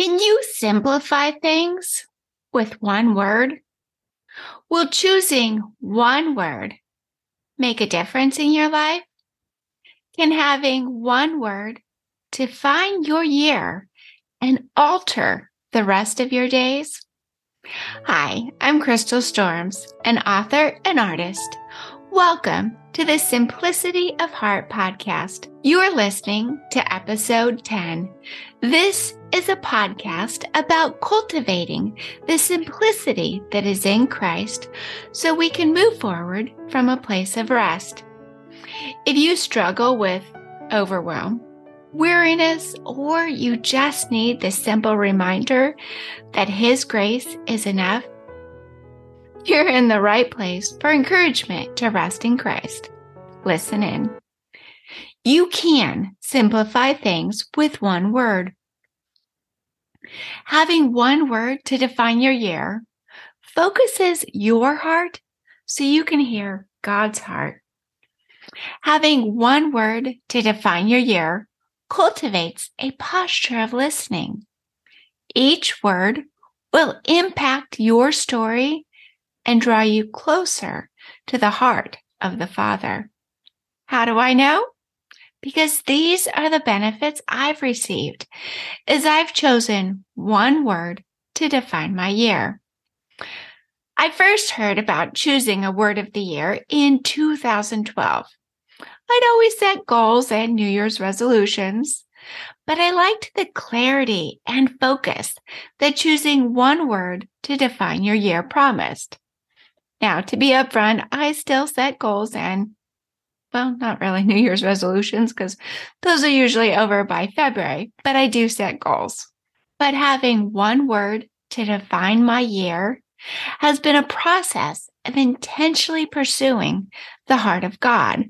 Can you simplify things with one word? Will choosing one word make a difference in your life? Can having one word define your year and alter the rest of your days? Hi, I'm Crystal Storms, an author and artist. Welcome to the Simplicity of Heart podcast. You are listening to episode 10. This is a podcast about cultivating the simplicity that is in Christ so we can move forward from a place of rest. If you struggle with overwhelm, weariness, or you just need the simple reminder that His grace is enough, you're in the right place for encouragement to rest in Christ. Listen in. You can simplify things with one word. Having one word to define your year focuses your heart so you can hear God's heart. Having one word to define your year cultivates a posture of listening. Each word will impact your story and draw you closer to the heart of the Father. How do I know? Because these are the benefits I've received as I've chosen one word to define my year. I first heard about choosing a word of the year in 2012. I'd always set goals and New Year's resolutions, but I liked the clarity and focus that choosing one word to define your year promised. Now, to be upfront, I still set goals and, well, not really New Year's resolutions because those are usually over by February, but I do set goals. But having one word to define my year has been a process of intentionally pursuing the heart of God.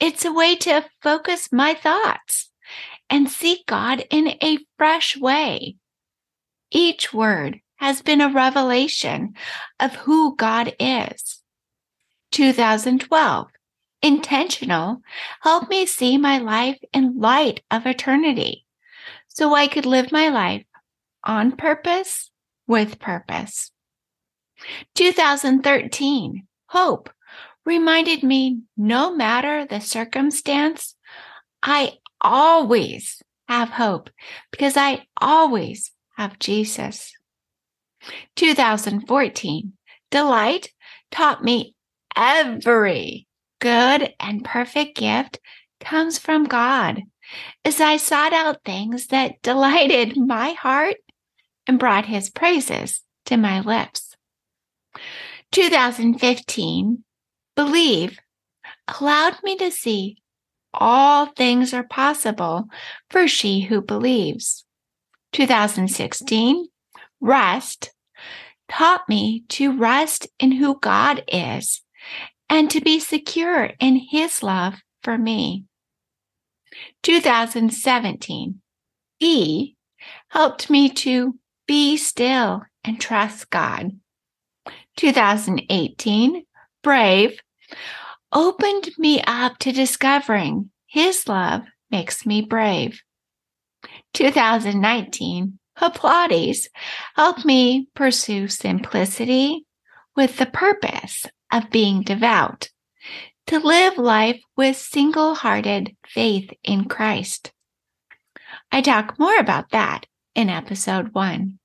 It's a way to focus my thoughts and seek God in a fresh way. Each word has been a revelation of who God is. 2012, intentional, helped me see my life in light of eternity so I could live my life on purpose with purpose. 2013, hope reminded me no matter the circumstance, I always have hope because I always have Jesus. 2014, Delight taught me every good and perfect gift comes from God as I sought out things that delighted my heart and brought his praises to my lips. 2015, Believe allowed me to see all things are possible for she who believes. 2016, Rest taught me to rest in who God is and to be secure in his love for me. 2017, E helped me to be still and trust God. 2018, Brave opened me up to discovering his love makes me brave. 2019, Haplotes helped me pursue simplicity with the purpose of being devout, to live life with single hearted faith in Christ. I talk more about that in episode one.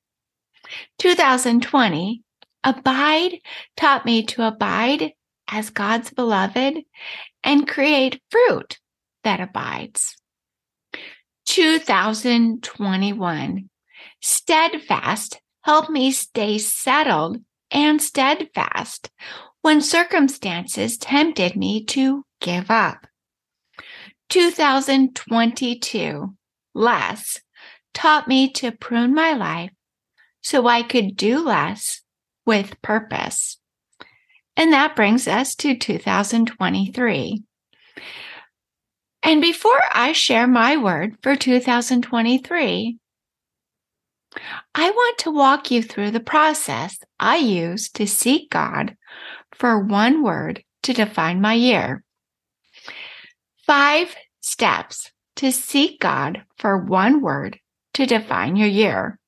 2020, Abide taught me to abide as God's beloved and create fruit that abides. 2021 Steadfast helped me stay settled and steadfast when circumstances tempted me to give up. 2022 Less taught me to prune my life so I could do less with purpose. And that brings us to 2023. And before I share my word for 2023, I want to walk you through the process I use to seek God for one word to define my year. Five steps to seek God for one word to define your year.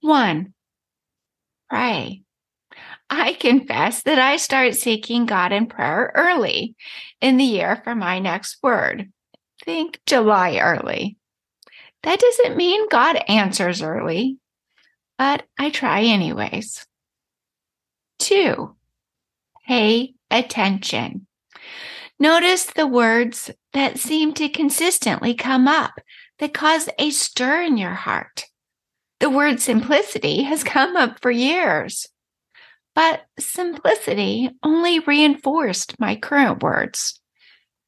One, pray. I confess that I start seeking God in prayer early in the year for my next word. Think July early. That doesn't mean God answers early, but I try anyways. Two, pay attention. Notice the words that seem to consistently come up that cause a stir in your heart. The word simplicity has come up for years, but simplicity only reinforced my current words.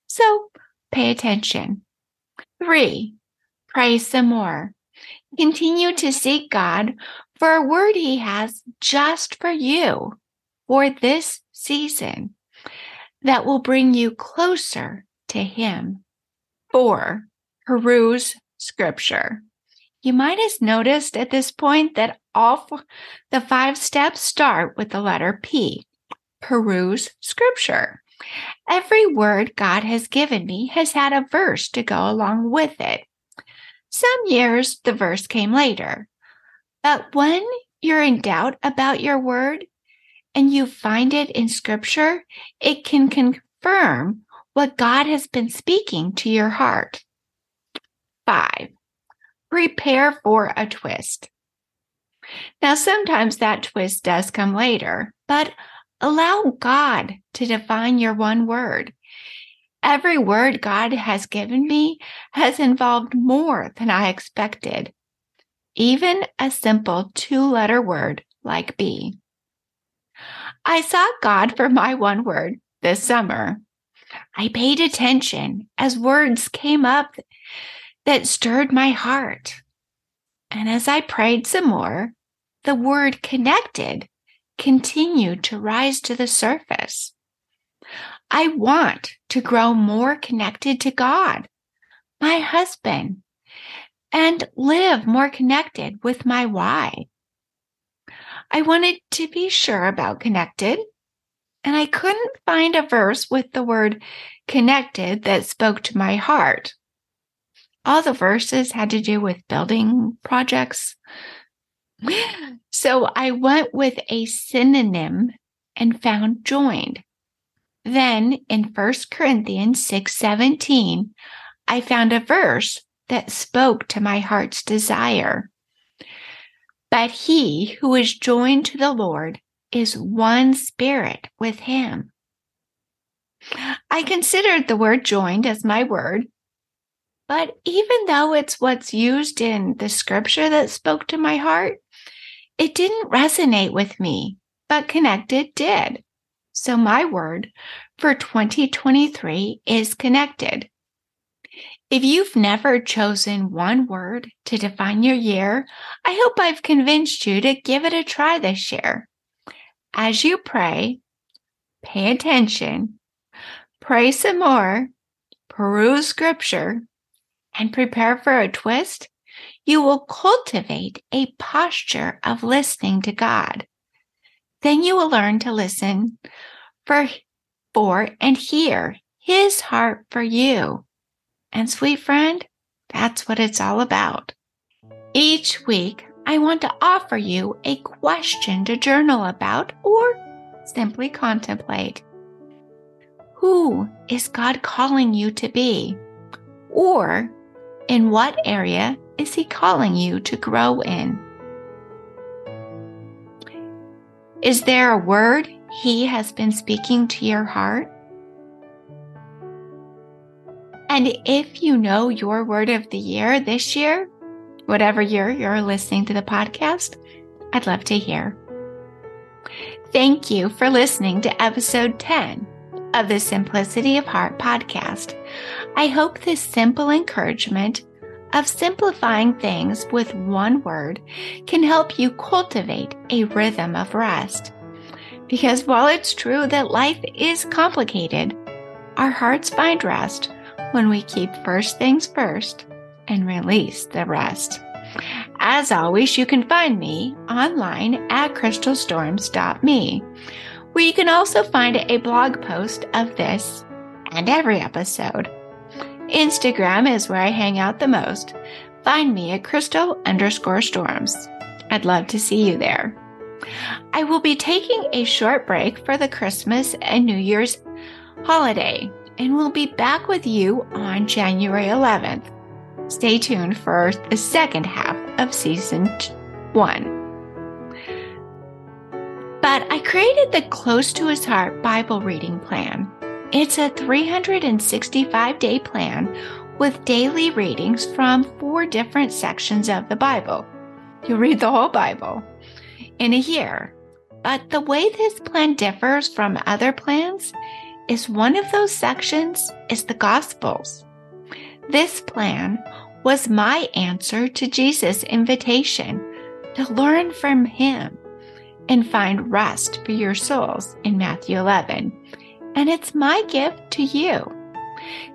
So pay attention. Three, pray some more. Continue to seek God for a word He has just for you for this season that will bring you closer to Him. Four, peruse scripture. You might have noticed at this point that all the five steps start with the letter P. Peruse scripture. Every word God has given me has had a verse to go along with it. Some years the verse came later. But when you're in doubt about your word and you find it in scripture, it can confirm what God has been speaking to your heart. Five, prepare for a twist. Now, sometimes that twist does come later, but allow God to define your one word. Every word God has given me has involved more than I expected, even a simple two letter word like be. I sought God for my one word this summer. I paid attention as words came up that stirred my heart. And as I prayed some more, the word connected continued to rise to the surface. I want to grow more connected to God, my husband, and live more connected with my why. I wanted to be sure about connected, and I couldn't find a verse with the word connected that spoke to my heart. All the verses had to do with building projects. So I went with a synonym and found joined. Then in 1 Corinthians 6:17, I found a verse that spoke to my heart's desire. But he who is joined to the Lord is one spirit with him. I considered the word joined as my word, but even though it's what's used in the scripture that spoke to my heart, it didn't resonate with me, but connected did. So my word for 2023 is connected. If you've never chosen one word to define your year, I hope I've convinced you to give it a try this year. As you pray, pay attention, pray some more, peruse scripture, and prepare for a twist, you will cultivate a posture of listening to God. Then you will learn to listen for, for and hear his heart for you. And sweet friend, that's what it's all about. Each week, I want to offer you a question to journal about or simply contemplate. Who is God calling you to be? Or in what area is He calling you to grow in? Is there a word He has been speaking to your heart? And if you know your word of the year this year, whatever year you're listening to the podcast, I'd love to hear. Thank you for listening to episode 10 of the Simplicity of Heart podcast. I hope this simple encouragement of simplifying things with one word can help you cultivate a rhythm of rest. Because while it's true that life is complicated, our hearts find rest when we keep first things first and release the rest. As always, you can find me online at crystalstorms.me, where you can also find a blog post of this and every episode. Instagram is where I hang out the most. Find me at crystal underscore storms. I'd love to see you there. I will be taking a short break for the Christmas and New Year's holiday and will be back with you on January 11th. Stay tuned for the second half of season one. But I created the Close to His Heart Bible reading plan. It's a 365 day plan with daily readings from four different sections of the Bible. You'll read the whole Bible in a year. But the way this plan differs from other plans is one of those sections is the Gospels. This plan was my answer to Jesus' invitation to learn from him and find rest for your souls in Matthew 11. And it's my gift to you.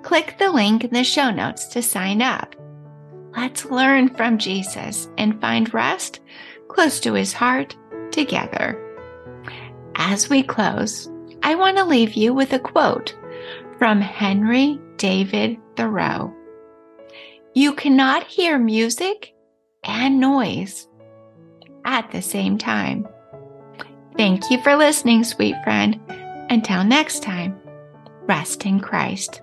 Click the link in the show notes to sign up. Let's learn from Jesus and find rest close to his heart together. As we close, I want to leave you with a quote from Henry David Thoreau. You cannot hear music and noise at the same time. Thank you for listening, sweet friend. Until next time, rest in Christ.